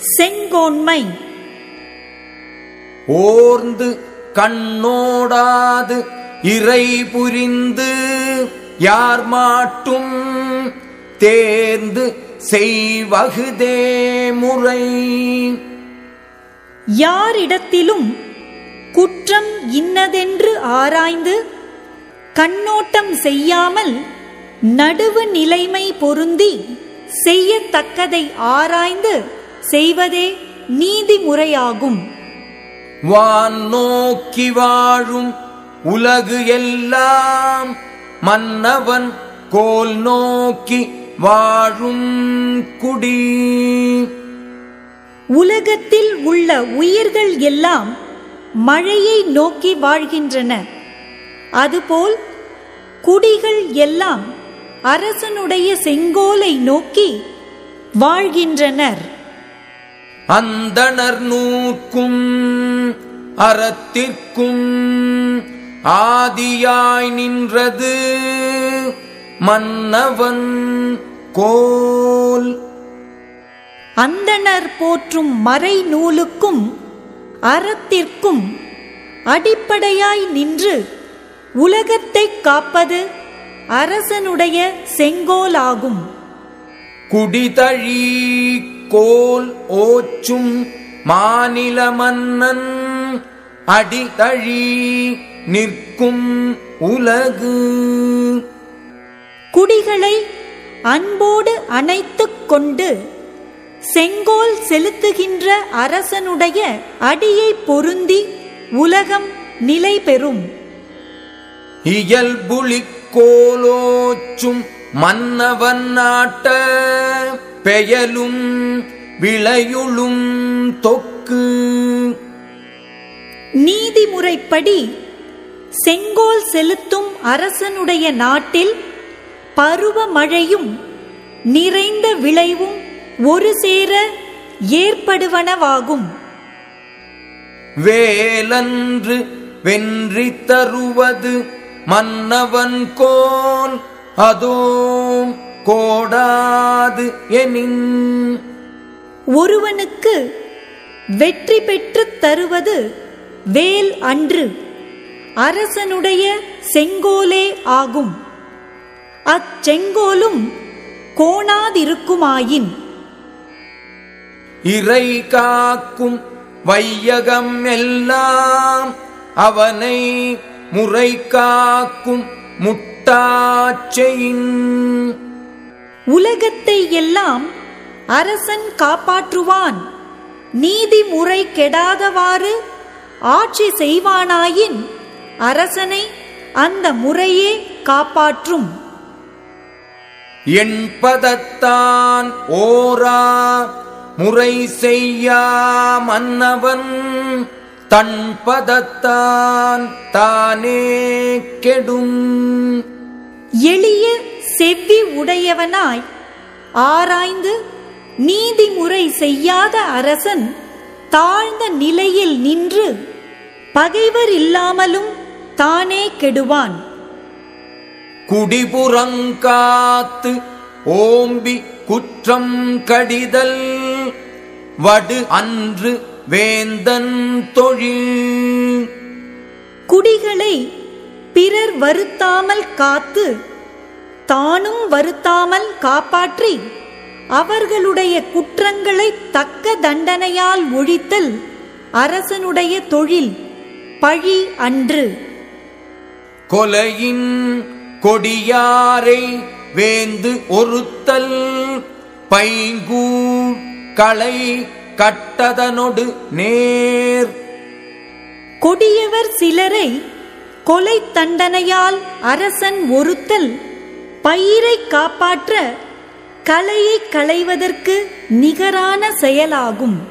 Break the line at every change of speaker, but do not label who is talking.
செங்கோன்மை.
ஓர்ந்து கண்ணோடாது இறை புரிந்து யார் மாட்டும் தேர்ந்து செய்வகுதே முறை.
யாரிடத்திலும் குற்றம் இன்னதென்று ஆராய்ந்து கண்ணோட்டம் செய்யாமல் நடுவு நிலைமை பொருந்தி செய்யத்தக்கதை ஆராய்ந்து செய்வதே நீதிமுறையாகும்.
வான் நோக்கி வாழும் உலகு எல்லாம் மன்னவன் கோல் நோக்கி வாழும் குடி.
உலகத்தில் உள்ள உயிர்கள் எல்லாம் மழையை நோக்கி வாழ்கின்றன. அதுபோல் குடிகள் எல்லாம் அரசனுடைய செங்கோலை நோக்கி வாழ்கின்றனர்.
அந்தணர் நூற்கும் அறத்திற்கும் ஆதியாய் நின்றது மன்னவன் கோல்.
அந்தணர் போற்றும் மறை நூலுக்கும் அறத்திற்கும் அடிப்படையாய் நின்று உலகத்தைக் காப்பது அரசனுடைய செங்கோலாகும்.
குடிதழி கோல் ஓச்சும் மாநில மன்னன் அடிதழி நிற்கும் உலகு.
குடிகளை அன்போடு அணைத்துக் கொண்டு செங்கோல் செலுத்துகின்ற அரசனுடைய அடியை பொருந்தி உலகம் நிலை பெறும்.
இயல்புளிக் கோலோச்சும் மன்னவன் நாட்ட பெயலும் விளையுளும் தொக்கு.
நீதிமுறைப்படி செங்கோல் செலுத்தும் அரசனுடைய நாட்டில் பருவமழையும் நிறைந்த விளைவும் ஒரு சேர ஏற்படுவனவாகும்.
வேலன்று வென்றி தருவது மன்னவன் கோல் அதோம் கோடாது எனின்.
ஒருவனுக்கு வெற்றி பெற்றுத் தருவது வேல் அன்று. அரசனுடைய செங்கோலே ஆகும். அச்செங்கோலும் கோணாதிருக்குமாயின்.
இறை காக்கும் வையகம் எல்லாம் அவனை முறை காக்கும் முட்டாச்சையின்.
உலகத்தை எல்லாம் அரசன் காப்பாற்றுவான். நீதிமுறை கெடாதவாறு ஆட்சி செய்வானாயின் அரசனை அந்த முறையே காப்பாற்றும்.
என்பதத்தான் ஓரா முறை செய்யா மன்னவன். தன் பதத்தான் தானே கெடும்.
எளிய செவ்வி உடையவனாய். ஆராய்ந்து நீதிமுறை செய்யாத அரசன் தாழ்ந்த நிலையில் நின்று பகைவர் இல்லாமலும் தானே கெடுவான்.
குடிபுறங்காத்து ஓம்பி குற்றம் கடிதல் வடு அன்று வேந்தன் தொழில்.
குடிகளை பிறர் வருத்தாமல் காத்து தானும் வருத்தாமல் காப்பாற்றி அவர்களுடைய குற்றங்களை தக்க தண்டனையால் ஒழித்தல் அரசனுடைய தொழில் பழி அன்று.
கொலையின் கொடியாரை வேந்து ஒருத்தல் பைங்கூ களை கட்டதனொடு நேர்.
கொடியவர் சிலரை கொலை தண்டனையால் அரசன் ஒருத்தல் பயிரை காப்பாற்ற கலையை களைவதற்கு நிகரான செயலாகும்.